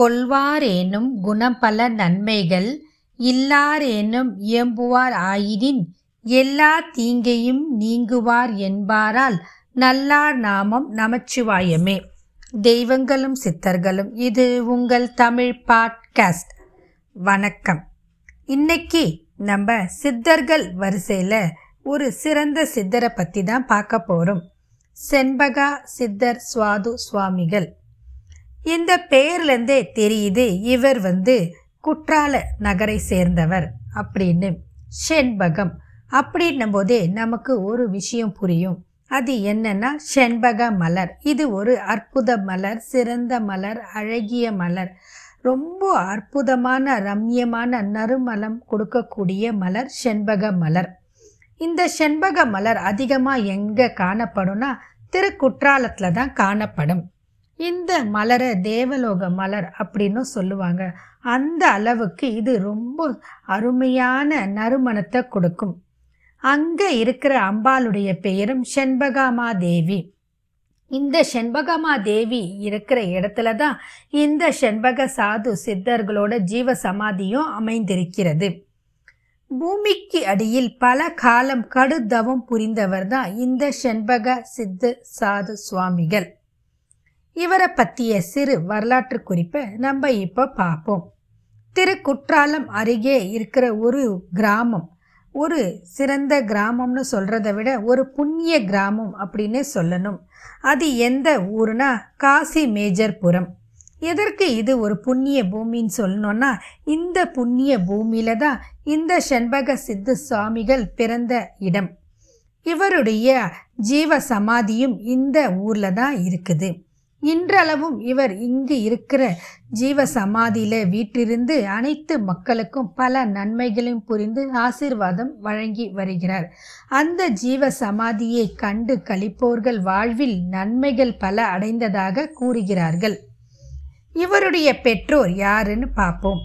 கொள்வாரேனும் குணபல நன்மைகள் இல்லாரேனும் இயம்புவார் ஆயினின் எல்லா தீங்கையும் நீங்குவார் என்பாரால் நல்லார் நாமம் நமச்சிவாயமே. தெய்வங்களும் சித்தர்களும் இது உங்கள் தமிழ் பாட்காஸ்ட். வணக்கம். இன்னைக்கு நம்ம சித்தர்கள் வரிசையில் ஒரு சிறந்த சித்தரை பற்றி தான் பார்க்க போகிறோம் செண்பகா சித்தர் சுவாது சுவாமிகள். இந்த பெயர்லேருந்தே தெரியுது இவர் வந்து குற்றால நகரை சேர்ந்தவர் அப்படின்னு. செண்பகம் அப்படின்னும் போதே நமக்கு ஒரு விஷயம் புரியும். அது என்னன்னா செண்பக மலர். இது ஒரு அற்புத மலர் சிறந்த மலர் அழகிய மலர். ரொம்ப அற்புதமான ரம்யமான நறுமலம் கொடுக்கக்கூடிய மலர் செண்பக மலர். இந்த செண்பக மலர் அதிகமாக எங்கே காணப்படும்னா திருக்குற்றாலத்தில் தான் காணப்படும். இந்த மலரை தேவலோக மலர் அப்படின்னு சொல்லுவாங்க. அந்த அளவுக்கு இது ரொம்ப அருமையான நறுமணத்தை கொடுக்கும். அங்கே இருக்கிற அம்பாளுடைய பெயரும் செண்பகாமா தேவி இந்த செண்பகமா தேவி இருக்கிற இடத்துல தான் இந்த செண்பக சாது சித்தர்களோட ஜீவ சமாதியும் அமைந்திருக்கிறது. பூமிக்கு அடியில் பல காலம் கடுதவம் புரிந்தவர் தான் இந்த செண்பக சித்து சாது சுவாமிகள். இவரை பற்றிய சிறு வரலாற்று குறிப்பை நம்ம இப்போ பார்ப்போம். திருக்குற்றாலம் அருகே இருக்கிற ஒரு கிராமம். ஒரு சிறந்த கிராமம்னு சொல்கிறத விட ஒரு புண்ணிய கிராமம் அப்படின்னு சொல்லணும். அது எந்த ஊர்னா காசி மேஜர்புரம் எதற்கு இது ஒரு புண்ணிய பூமின்னு சொல்லணும்னா இந்த புண்ணிய பூமியில தான் இந்த செண்பக சித்து சுவாமிகள் பிறந்த இடம். இவருடைய ஜீவ சமாதியும் இந்த ஊரில் தான் இருக்குது. இன்றளவும் இவர் இங்கு இருக்கிற ஜீவ சமாதியில வீட்டிலிருந்து அனைத்து மக்களுக்கும் பல நன்மைகளையும் புரிந்து ஆசீர்வாதம் வழங்கி வருகிறார். அந்த ஜீவ சமாதியை கண்டு கழிப்போர்கள் வாழ்வில் நன்மைகள் பல அடைந்ததாக கூறுகிறார்கள். இவருடைய பெற்றோர் யாருன்னு பார்ப்போம்.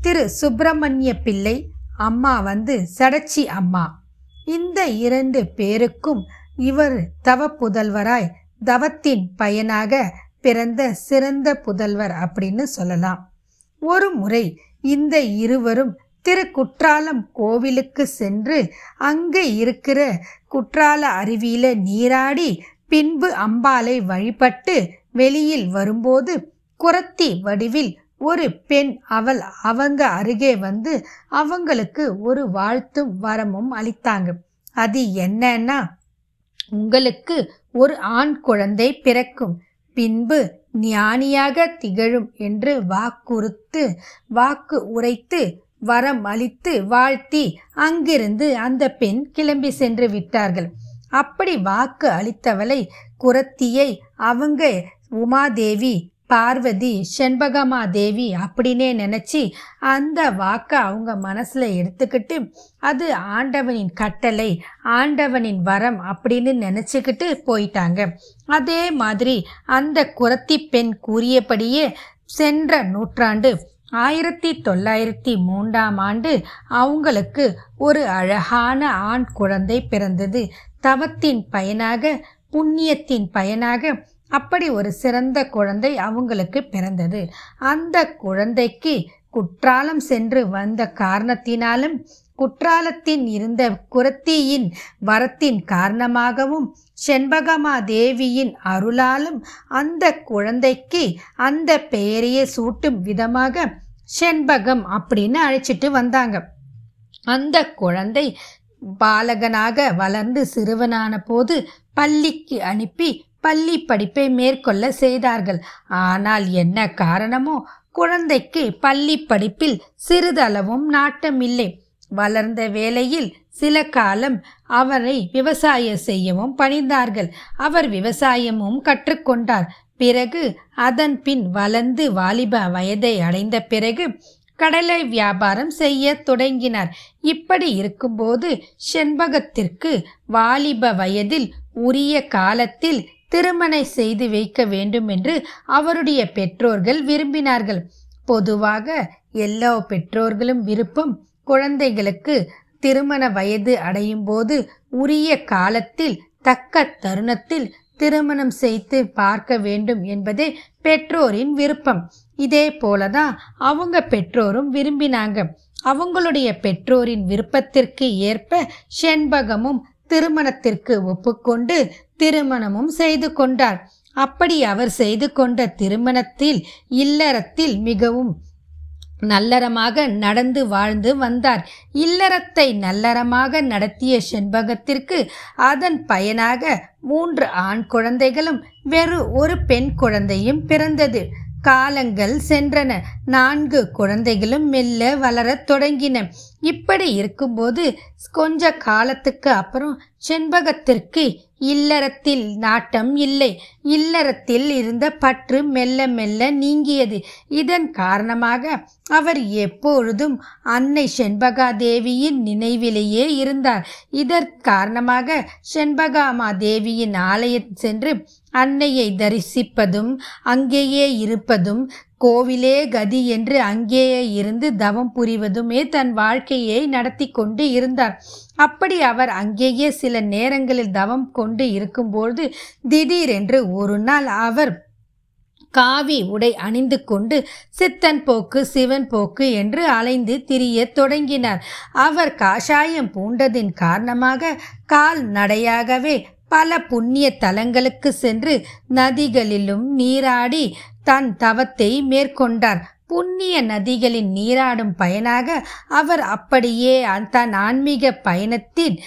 திரு சுப்பிரமணிய பிள்ளை அம்மா வந்து சடச்சி அம்மா. இந்த இரண்டு பேருக்கும் இவர் தவ புதல்வராய் தவத்தின் பயனாக பிறந்த சிறந்த புதல்வர் அப்படின்னு சொல்லலாம். ஒரு முறை இந்த இருவரும் திரு குற்றாலம் கோவிலுக்கு சென்று அங்கே இருக்கிற குற்றால அருவியில நீராடி பின்பு அம்பாலை வழிபட்டு வெளியில் வரும்போது குரத்தி வடிவில் ஒரு பெண் அவள் அவங்க அருகே வந்து அவங்களுக்கு ஒரு வாழ்த்தும் வரமும் அளித்தாங்க. அது என்னன்னா உங்களுக்கு ஒரு ஆண் குழந்தை பிறக்கும். பின்பு ஞானியாக திகழும் என்று வாக்குறுத்து வாக்கு உரைத்து வரம் அளித்து வாழ்த்தி அங்கிருந்து அந்த பெண் கிளம்பி சென்று விட்டார்கள். அப்படி வாக்கு அளித்தவளை குரத்தியை அவங்க உமாதேவி பார்வதி செண்பகமா தேவி அப்படின்னே நினச்சி அந்த வாக்கை அவங்க மனசில் எடுத்துக்கிட்டு அது ஆண்டவனின் கட்டளை ஆண்டவனின் வரம் அப்படின்னு நினச்சிக்கிட்டு போயிட்டாங்க. அதே மாதிரி அந்த குரத்தி பெண் கூறியபடியே சென்ற நூற்றாண்டு ஆயிரத்தி தொள்ளாயிரத்தி மூன்றாம் ஆண்டு அவங்களுக்கு ஒரு அழகான ஆண் குழந்தை பிறந்தது. தவத்தின் பயனாக புண்ணியத்தின் பயனாக அப்படி ஒரு சிறந்த குழந்தை அவங்களுக்கு பிறந்தது. அந்த குழந்தைக்கு குற்றாலம் சென்று வந்த காரணத்தினாலும் குற்றாலத்தின் இருந்த குரத்தியின் வரத்தின் காரணமாகவும் செண்பகமா தேவியின் அருளாலும் அந்த குழந்தைக்கு அந்த பெயரையே சூட்டும் விதமாக செண்பகம் அப்படின்னு அழைச்சிட்டு வந்தாங்க. அந்த குழந்தை பாலகனாக வளர்ந்து சிறுவனான போது பள்ளிக்கு அனுப்பி பள்ளி படிப்பை மேற்கொள்ள செய்தார்கள். ஆனால் என்ன காரணமோ? குழந்தைக்கு பள்ளி படிப்பில் சிறிதளவும் நாட்டமில்லை. வளர்ந்த வேளையில் சில காலம் அவரை விவசாயம் செய்யவும் பணிந்தார்கள். அவர் விவசாயமும் கற்றுக்கொண்டார். பிறகு அதன் பின் வளர்ந்து வாலிப வயதை அடைந்த பிறகு கடலை வியாபாரம் செய்ய தொடங்கினார். இப்படி இருக்கும்போது செண்பகத்திற்கு வாலிப வயதில் உரிய காலத்தில் திருமணை செய்து வைக்க வேண்டும் என்று அவருடைய பெற்றோர்கள் விரும்பினார்கள். பொதுவாக எல்லா பெற்றோர்களும் விருப்பம் குழந்தைகளுக்கு திருமண வயது அடையும் போது உரிய காலத்தில் தக்க தருணத்தில் திருமணம் செய்து பார்க்க வேண்டும் என்பதே பெற்றோரின் விருப்பம். இதே போலதான் அவங்க பெற்றோரும் விரும்பினாங்க. அவங்களுடைய பெற்றோரின் விருப்பத்திற்கு ஏற்ப செண்பகமும் திருமணத்திற்கு ஒப்புக்கொண்டு திருமணமும் செய்து கொண்டார். அப்படி அவர் செய்து கொண்ட திருமணத்தில் இல்லறத்தில் மிகவும் நல்லறமாக நடந்து வாழ்ந்து வந்தார். இல்லறத்தை நல்லறமாக நடத்திய செண்பகத்திற்கு அதன் பயனாக மூன்று ஆண் குழந்தைகளும் வெறு ஒரு பெண் குழந்தையும் பிறந்தது. காலங்கள் சென்றன. நான்கு குழந்தைகளும் மெல்ல வளரத் தொடங்கின. இப்படி இருக்கும்போது கொஞ்ச காலத்துக்கு அப்புறம் செண்பகத்திற்கு இல்லறத்தில் நாட்டம் இல்லை. இல்லறத்தில் இருந்த பற்று மெல்ல மெல்ல நீங்கியது. இதன் காரணமாக அவர் எப்பொழுதும் அன்னை செண்பகா தேவியின் நினைவிலேயே இருந்தார். இதற் காரணமாக செண்பகாமா தேவியின் ஆலயம் சென்று அன்னையை தரிசிப்பதும் அங்கேயே இருப்பதும் கோவிலே கதி என்று அங்கேயே இருந்து தவம் புரிவதுமே தன் வாழ்க்கையை நடத்தி கொண்டு இருந்தார். அப்படி அவர் அங்கேயே சில நேரங்களில் தவம் கொண்டு இருக்கும்போது திடீரென்று ஒரு நாள் அவர் காவி உடை அணிந்து கொண்டு சித்தன் போக்கு சிவன் போக்கு என்று அலைந்து திரிய தொடங்கினார். அவர் காஷாயம் பூண்டதின் காரணமாக கால் நடையாகவே பல புண்ணிய தலங்களுக்கு சென்று நதிகளிலும் நீராடி தன் தவத்தை மேற்கொண்டார். புண்ணிய நதிகளின் நீராடும் பயனாக அவர் அப்படியே தன் ஆன்மீக பயணத்தின்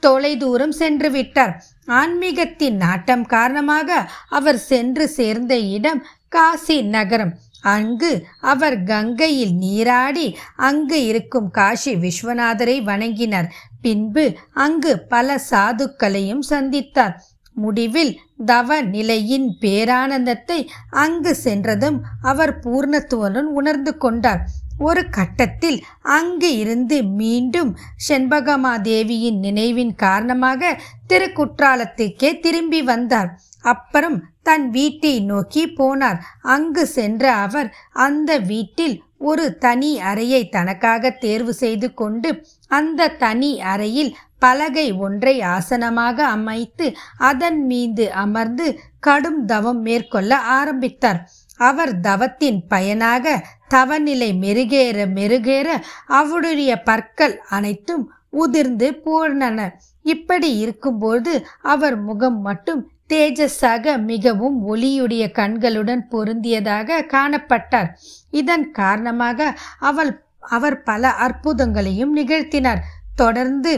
தொலைதூரம் சென்று விட்டார். ஆன்மீகத்தின் நாட்டம் காரணமாக அவர் சென்று சேர்ந்த இடம் காசி நகரம். அங்கு அவர் கங்கையில் நீராடி அங்கு இருக்கும் காஷி விஸ்வநாதரை வணங்கினார். பின்பு அங்கு பல சாதுக்களையும் சந்தித்தார். முடிவில் தவ நிலையின் பேரானந்தத்தை அங்கு சென்றதும் அவர் பூர்ணத்துவனுடன் உணர்ந்து கொண்டார். ஒரு கட்டத்தில் அங்கு இருந்து மீண்டும் செண்பகமாதேவியின் நினைவின் காரணமாக திருக்குற்றாலத்துக்கே திரும்பி வந்தார். அப்புறம் தன் வீட்டை நோக்கி போனார். அங்கு சென்ற அவர் அந்த வீட்டில் ஒரு தனி அறையை தனக்காக தேர்வு செய்து கொண்டு அந்த தனி அறையில் பலகை ஒன்றை ஆசனமாக அமைத்து அதன் மீது அமர்ந்து கடும் தவம் மேற்கொள்ள ஆரம்பித்தார். அவர் தவத்தின் பயனாக தவநிலை மெருகேற மெருகேற அவருடைய பற்கள் அனைத்தும் உதிர்ந்து போனன இப்படி இருக்கும்போது அவர் முகம் மட்டும் தேஜஸாக மிகவும் ஒளியுடைய கண்களுடன் பொருந்தியதாக காணப்பட்டார். இதன் காரணமாக அவள் அவர் பல அற்புதங்களையும் நிகழ்த்தினார். தொடர்ந்து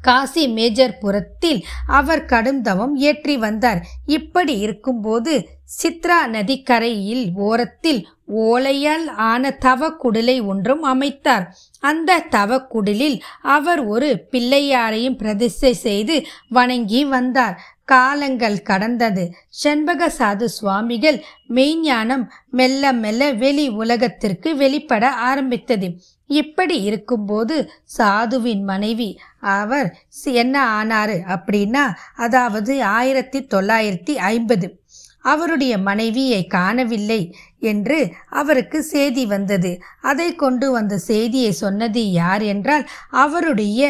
காசி மேஜர் புறத்தில் அவர் கடும் தவம் ஏற்றி வந்தார். இப்படி இருக்கும்போது சித்ரா நதிக்கரையில் ஓரத்தில் ஓலையால் ஆன தவ குடிலை ஒன்றும் அமைத்தார். அந்த தவ குடிலில் அவர் ஒரு பிள்ளையாரையும் பிரதிஷ்டை செய்து வணங்கி வந்தார். காலங்கள் கடந்தது. செண்பக சாது சுவாமிகள் மெய்ஞானம் மெல்ல மெல்ல வெளி உலகத்திற்கு வெளிப்பட ஆரம்பித்தது. இப்படி இருக்கும்போது சாதுவின் மனைவி அவர் என்ன ஆனாரு? அப்படின்னா அதாவது ஆயிரத்தி தொள்ளாயிரத்தி ஐம்பது. அவருடைய மனைவியை காணவில்லை என்று அவருக்கு செய்தி வந்தது. அதை கொண்டு வந்த செய்தியை சொன்னது யார் என்றால் அவருடைய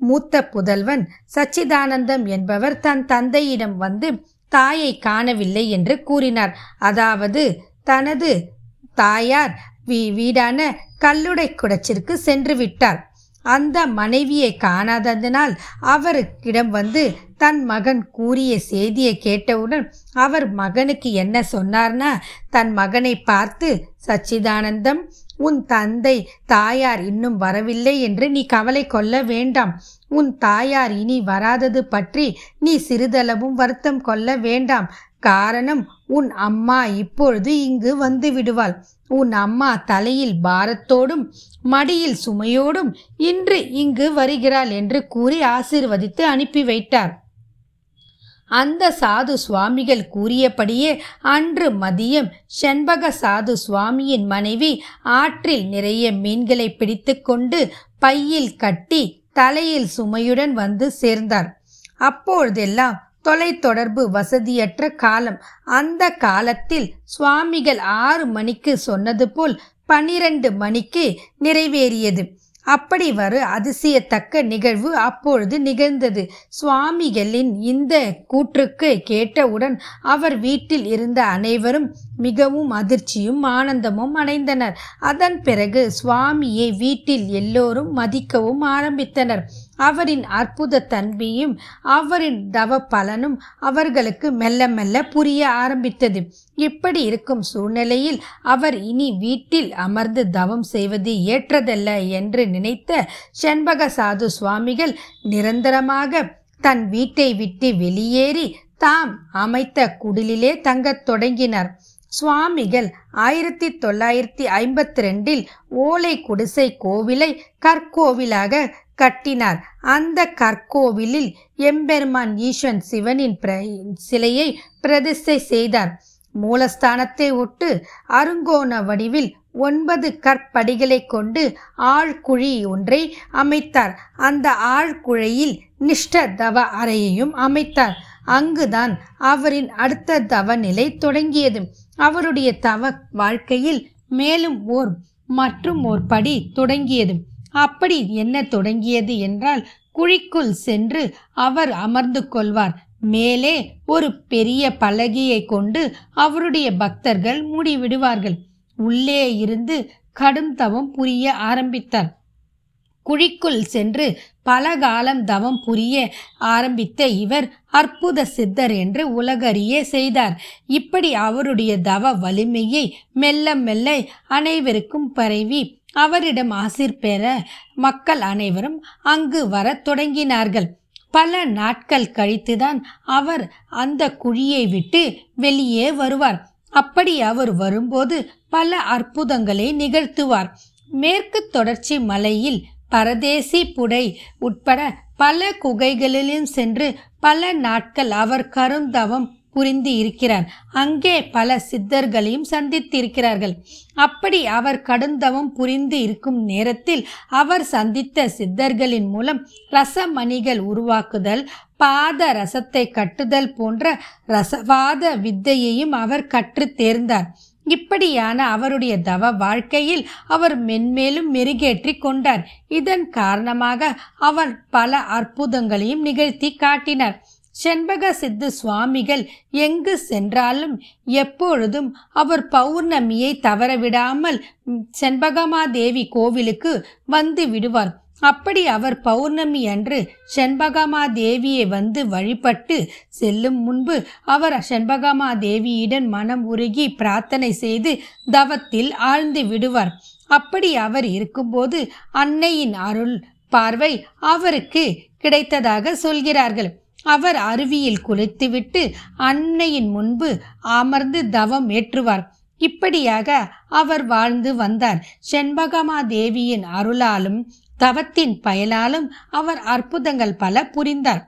மூத்த புதல்வன் சச்சிதானந்தம் என்பவர் தன் தந்தையிடம் வந்து தாயை காணவில்லை என்று கூறினார். அதாவது தனது தாயார் வீ வீடான கல்லுடை குடச்சிற்கு சென்று விட்டார். அந்த மனைவியை காணாததனால் அவருக்கிடம் வந்து தன் மகன் கூறிய செய்தியை கேட்டவுடன் அவர் மகனுக்கு என்ன சொன்னார்னா தன் மகனை பார்த்து சச்சிதானந்தம் உன் தந்தை தாயார் இன்னும் வரவில்லை என்று நீ கவலை கொள்ள வேண்டாம். உன் தாயார் இனி வராதது பற்றி நீ சிறிதளவும் வருத்தம் கொள்ள வேண்டாம். காரணம் உன் அம்மா இப்பொழுது இங்கு வந்து விடுவாள். உன் அம்மா தலையில் பாரத்தோடும் மடியில் சுமையோடும் இன்று இங்கு வருகிறாள் என்று கூறி ஆசிர்வதித்து அனுப்பி வைத்தார். அந்த சாது சுவாமிகள் கூறியபடியே அன்று மதியம் செண்பக சாது சுவாமியின் மனைவி ஆற்றில் நிறைய மீன்களை பிடித்து கொண்டு பையில் கட்டி தலையில் சுமையுடன் வந்து சேர்ந்தார். அப்பொழுதெல்லாம் தொலைத்தொடர்பு வசதியற்ற காலம். அந்த காலத்தில் சுவாமிகள் ஆறு மணிக்கு சொன்னது போல் பனிரெண்டு மணிக்கு நிறைவேறியது. அப்படி வரு அதிசயத்தக்க நிகழ்வு அப்பொழுது நிகழ்ந்தது. சுவாமிகளின் இந்த கூற்றுக்கு கேட்டவுடன் அவர் வீட்டில் இருந்த அனைவரும் மிகவும் அதிர்ச்சியும் ஆனந்தமும் அடைந்தனர். அதன் பிறகு சுவாமியை வீட்டில் எல்லோரும் மதிக்கவும் ஆரம்பித்தனர். அவரின் அற்புத தன்மையும் அவரின் தவ பலனும் அவர்களுக்கு மெல்ல மெல்ல புரிய ஆரம்பித்தது. இப்படி இருக்கும் சூழ்நிலையில் அவர் இனி வீட்டில் அமர்ந்து தவம் செய்வது ஏற்றதல்ல என்று நினைத்த செண்பக சாது சுவாமிகள் நிரந்தரமாக தன் வீட்டை விட்டு வெளியேறி தாம் அமைத்த குடிலிலே தங்கத் தொடங்கினார். சுவாமிகள் ஆயிரத்தி தொள்ளாயிரத்தி ஐம்பத்தி ரெண்டில் ஓலை குடிசை கோவிலை கற்கோவிலாக கட்டினார். அந்த கற்கோவிலில் எம்பெருமான் ஈஸ்வன் சிவனின் பிர சிலையை பிரதிஷ்டை செய்தார். மூலஸ்தானத்தை ஒட்டு அருங்கோண வடிவில் ஒன்பது கற்படிகளை கொண்டு ஆழ்குழி ஒன்றை அமைத்தார். அந்த ஆழ்குழையில் நிஷ்ட தவ அறையையும் அமைத்தார். அங்குதான் அவரின் அடுத்த தவ நிலை தொடங்கியது. அவருடைய தவ வாழ்க்கையில் மேலும் ஓர் மற்றும் ஓர் படி தொடங்கியது. அப்படி என்ன தொடங்கியது என்றால் குழிக்குள் சென்று அவர் அமர்ந்து கொள்வார். மேலே ஒரு பெரிய பலகையை கொண்டு அவருடைய பக்தர்கள் மூடிவிடுவார்கள். உள்ளே இருந்து கடும் தவம் புரிய ஆரம்பித்தார். குழிக்குள் சென்று பல காலம் தவம் புரிய ஆரம்பித்த இவர் அற்புத சித்தர் என்று உலகறிய செய்தார். இப்படி அவருடைய தவ வலிமையை மெல்ல மெல்ல அனைவருக்கும் பரவி அவரிடம் ஆசிர் பெற மக்கள் அனைவரும் அங்கு வரத் தொடங்கினார்கள். பல நாட்கள் கழித்துதான் அவர் அந்த குழியை விட்டு வெளியே வருவார். அப்படி அவர் வரும்போது பல அற்புதங்களை நிகழ்த்துவார். மேற்கு தொடர்ச்சி மலையில் பரதேசி புடை உட்பட பல குகைகளிலும் சென்று பல நாட்கள் அவர் கருந்தவம் புரிந்து இருக்கிறார். அங்கே பல சித்தர்களையும் சந்தித்திருக்கிறார்கள். அப்படி அவர் கடுந்தவம் புரிந்து இருக்கும் நேரத்தில் அவர் சந்தித்த சித்தர்களின் மூலம் ரசமணிகள் உருவாக்குதல் பாத ரசத்தை கட்டுதல் போன்ற ரசவாத வித்தையையும் அவர் கற்று தேர்ந்தார். இப்படியான அவருடைய தவ வாழ்க்கையில் அவர் மென்மேலும் மெருகேற்றி கொண்டார். இதன் காரணமாக அவர் பல அற்புதங்களையும் நிகழ்த்தி காட்டினார். செண்பக சித்து சுவாமிகள் எங்கு சென்றாலும் எப்பொழுதும் அவர் பௌர்ணமியை தவறவிடாமல் செண்பகமாதேவி கோவிலுக்கு வந்து விடுவார். அப்படி அவர் பௌர்ணமி அன்று செண்பகமா தேவியை வந்து வழிபட்டு செல்லும் முன்பு அவர் செண்பகமாதேவியிடம் மனம் உருகி பிரார்த்தனை செய்து தவத்தில் ஆழ்ந்து விடுவார். அப்படி அவர் இருக்கும்போது அன்னையின் அருள் பார்வை அவருக்கு கிடைத்ததாக சொல்கிறார்கள். அவர் அருவியில் குளித்துவிட்டு அன்னையின் முன்பு அமர்ந்து தவம் ஏற்றுவார். இப்படியாக அவர் வாழ்ந்து வந்தார். செண்பகமா தேவியின் அருளாலும் தவத்தின் பயனாலும் அவர் அற்புதங்கள் பல புரிந்தார்.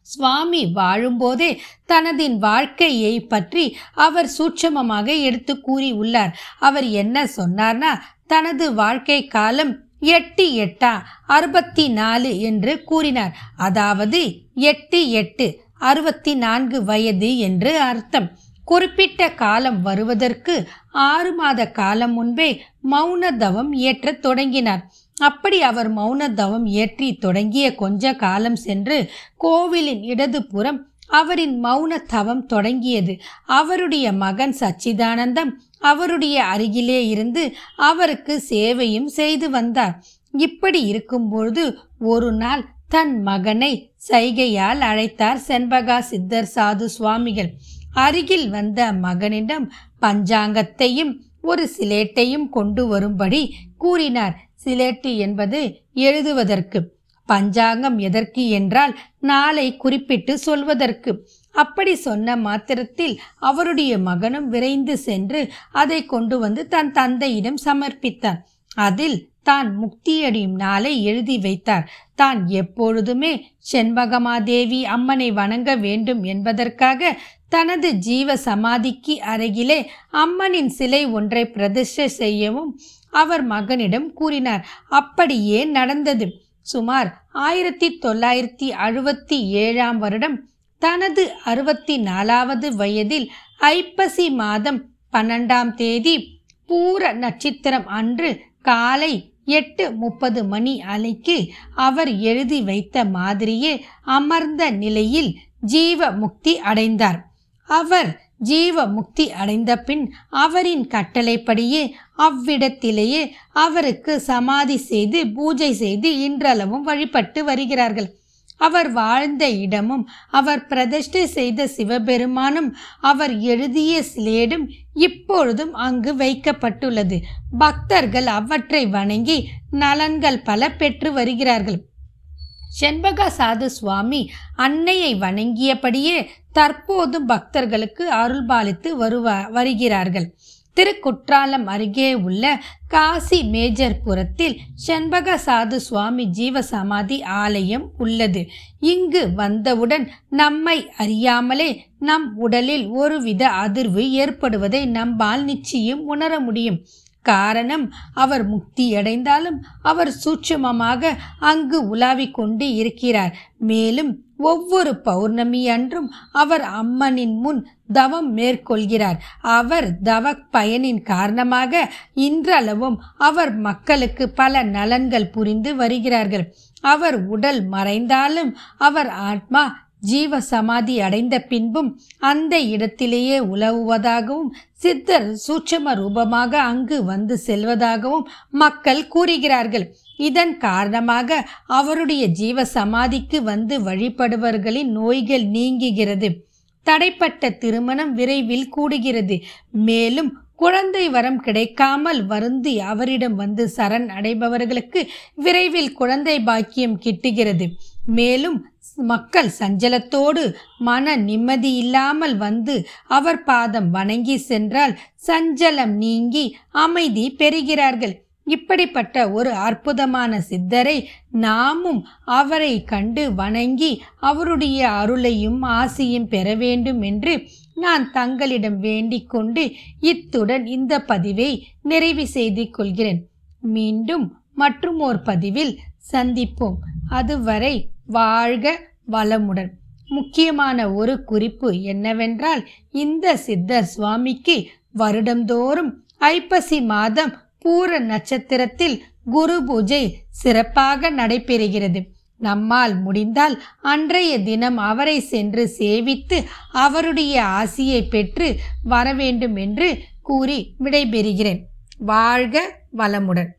சுவாமி வாழும்போதே தனதின் வாழ்க்கையை பற்றி அவர் சூட்சமமாக எடுத்து கூறி உள்ளார் அவர் என்ன சொன்னார்னா தனது வாழ்க்கை காலம் எட்டு எட்டா? அறுபத்தி நாலு என்று கூறினார். அதாவது எட்டு எட்டு அறுபத்தி நான்கு வயது என்று அர்த்தம். குறிப்பிட்ட காலம் வருவதற்கு ஆறு மாத காலம் முன்பே மௌன தவம் ஏற்றத் தொடங்கினார். அப்படி அவர் மௌன தவம் ஏற்றி தொடங்கிய கொஞ்ச காலம் சென்று கோவிலின் இடதுபுறம் அவரின் மௌன தவம் தொடங்கியது. அவருடைய மகன் சச்சிதானந்தம் அவருடைய அருகிலே இருந்து அவருக்கு சேவையும் செய்து வந்தார். இப்படி இருக்கும்பொழுது ஒரு நாள் தன் மகனை சைகையால் அழைத்தார் செண்பகா சித்தர் சாது சுவாமிகள். அருகில் வந்த மகனிடம் பஞ்சாங்கத்தையும் ஒரு சிலேட்டையும் கொண்டு வரும்படி கூறினார். சிலேட்டு என்பது எழுதுவதற்கு பஞ்சாங்கம் எதற்கு என்றால் நாளை குறிப்பிட்டு சொல்வதற்கு. அப்படி சொன்ன மாத்திரத்தில் அவருடைய மகனும் விரைந்து சென்று அதை கொண்டு வந்து தன் தந்தையிடம் சமர்ப்பித்தார். அதில் தான் முக்தியடையும் நாளை எழுதி வைத்தார். தான் எப்பொழுதுமே செண்பகமாதேவி அம்மனை வணங்க வேண்டும் என்பதற்காக தனது ஜீவ சமாதிக்கு அருகிலே அம்மனின் சிலை ஒன்றை பிரதிஷ்டை செய்யவும் அவர் மகனிடம் கூறினார். அப்படியே நடந்தது. சுமார் ஆயிரத்தி தொள்ளாயிரத்தி அறுபத்தி ஏழாம் வருடம் தனது அறுபத்தி நாலாவது வயதில் ஐப்பசி மாதம் பன்னெண்டாம் தேதி பூர நட்சத்திரம் அன்று காலை எட்டு முப்பது மணி அலைக்கு அவர் எழுதி வைத்த மாதிரியே அமர்ந்த நிலையில் ஜீவ முக்தி அடைந்தார். அவர் ஜீவ முக்தி அடைந்த பின் அவரின் கட்டளைப்படியே அவ்விடத்திலேயே அவருக்கு சமாதி செய்து பூஜை செய்து இன்றளவும் வழிபட்டு வருகிறார்கள். அவர் வாழ்ந்த இடமும் அவர் பிரதிஷ்டை செய்த சிவபெருமானும் அவர் எழுதிய சிலேடும் இப்பொழுதும் அங்கு வைக்கப்பட்டுள்ளது. பக்தர்கள் அவற்றை வணங்கி நலன்கள் பல பெற்று வருகிறார்கள். செண்பக சாது சுவாமி அன்னையை வணங்கியபடியே தற்போதும் பக்தர்களுக்கு அருள்பாலித்து வருவா வருகிறார்கள். திருக்குற்றாலம் அருகே உள்ள காசி மேஜர்புரத்தில் செண்பக சாது சுவாமி ஜீவசமாதி ஆலயம் உள்ளது. இங்கு வந்தவுடன் நம்மை அறியாமலே நம் உடலில் ஒருவித அதிர்வு ஏற்படுவதை நம்மால் நிச்சயம் உணர முடியும். காரணம் அவர் முக்தியடைந்தாலும் அவர் சூட்சுமமாக அங்கு உலாவிக் கொண்டு இருக்கிறார். மேலும் ஒவ்வொரு பௌர்ணமி அன்றும் அவர் அம்மனின் முன் தவம் மேற்கொள்கிறார். அவர் தவ பயனின் காரணமாக இன்றளவும் அவர் மக்களுக்கு பல நலன்கள் புரிந்து வருகிறார்கள். அவர் உடல் மறைந்தாலும் அவர் ஆத்மா ஜீவ சமாதி அடைந்த பின்பும் அந்த இடத்திலேயே உலவுவதாகவும் சித்தர் சூட்சம ரூபமாக அங்கு வந்து செல்வதாகவும் மக்கள் கூறுகிறார்கள். இதன் காரணமாக அவருடைய ஜீவ சமாதிக்கு வந்து வழிபடுபவர்களின் நோய்கள் நீங்குகிறது. தடைப்பட்ட திருமணம் விரைவில் கூடுகிறது. மேலும் குழந்தை வரம் கிடைக்காமல் வருந்தி அவரிடம் வந்து சரண் அடைபவர்களுக்கு விரைவில் குழந்தை பாக்கியம் கிட்டுகிறது. மேலும் மக்கள் சஞ்சலத்தோடு மன நிம்மதி இல்லாமல் வந்து அவர் பாதம் வணங்கி சென்றால் சஞ்சலம் நீங்கி அமைதி பெறுகிறார்கள். இப்படிப்பட்ட ஒரு அற்புதமான சித்தரை நாமும் அவரை கண்டு வணங்கி அவருடைய அருளையும் ஆசையும் பெற வேண்டும் என்று நான் தங்களிடம் வேண்டிக் கொண்டு இத்துடன் இந்த பதிவை நிறைவு செய்து கொள்கிறேன். மீண்டும் மற்றும் ஓர் பதிவில் சந்திப்போம். அதுவரை வாழ்க வளமுடன். முக்கியமான ஒரு குறிப்பு என்னவென்றால் இந்த சித்தர் சுவாமிக்கு வருடந்தோறும் ஐப்பசி மாதம் பூர நட்சத்திரத்தில் குரு பூஜை சிறப்பாக நடைபெறுகிறது. நம்மால் முடிந்தால் அன்றைய தினம் அவரை சென்று சேவித்து அவருடைய ஆசியை பெற்று வர வேண்டும் என்று கூறி விடைபெறுகிறேன். வாழ்க வளமுடன்.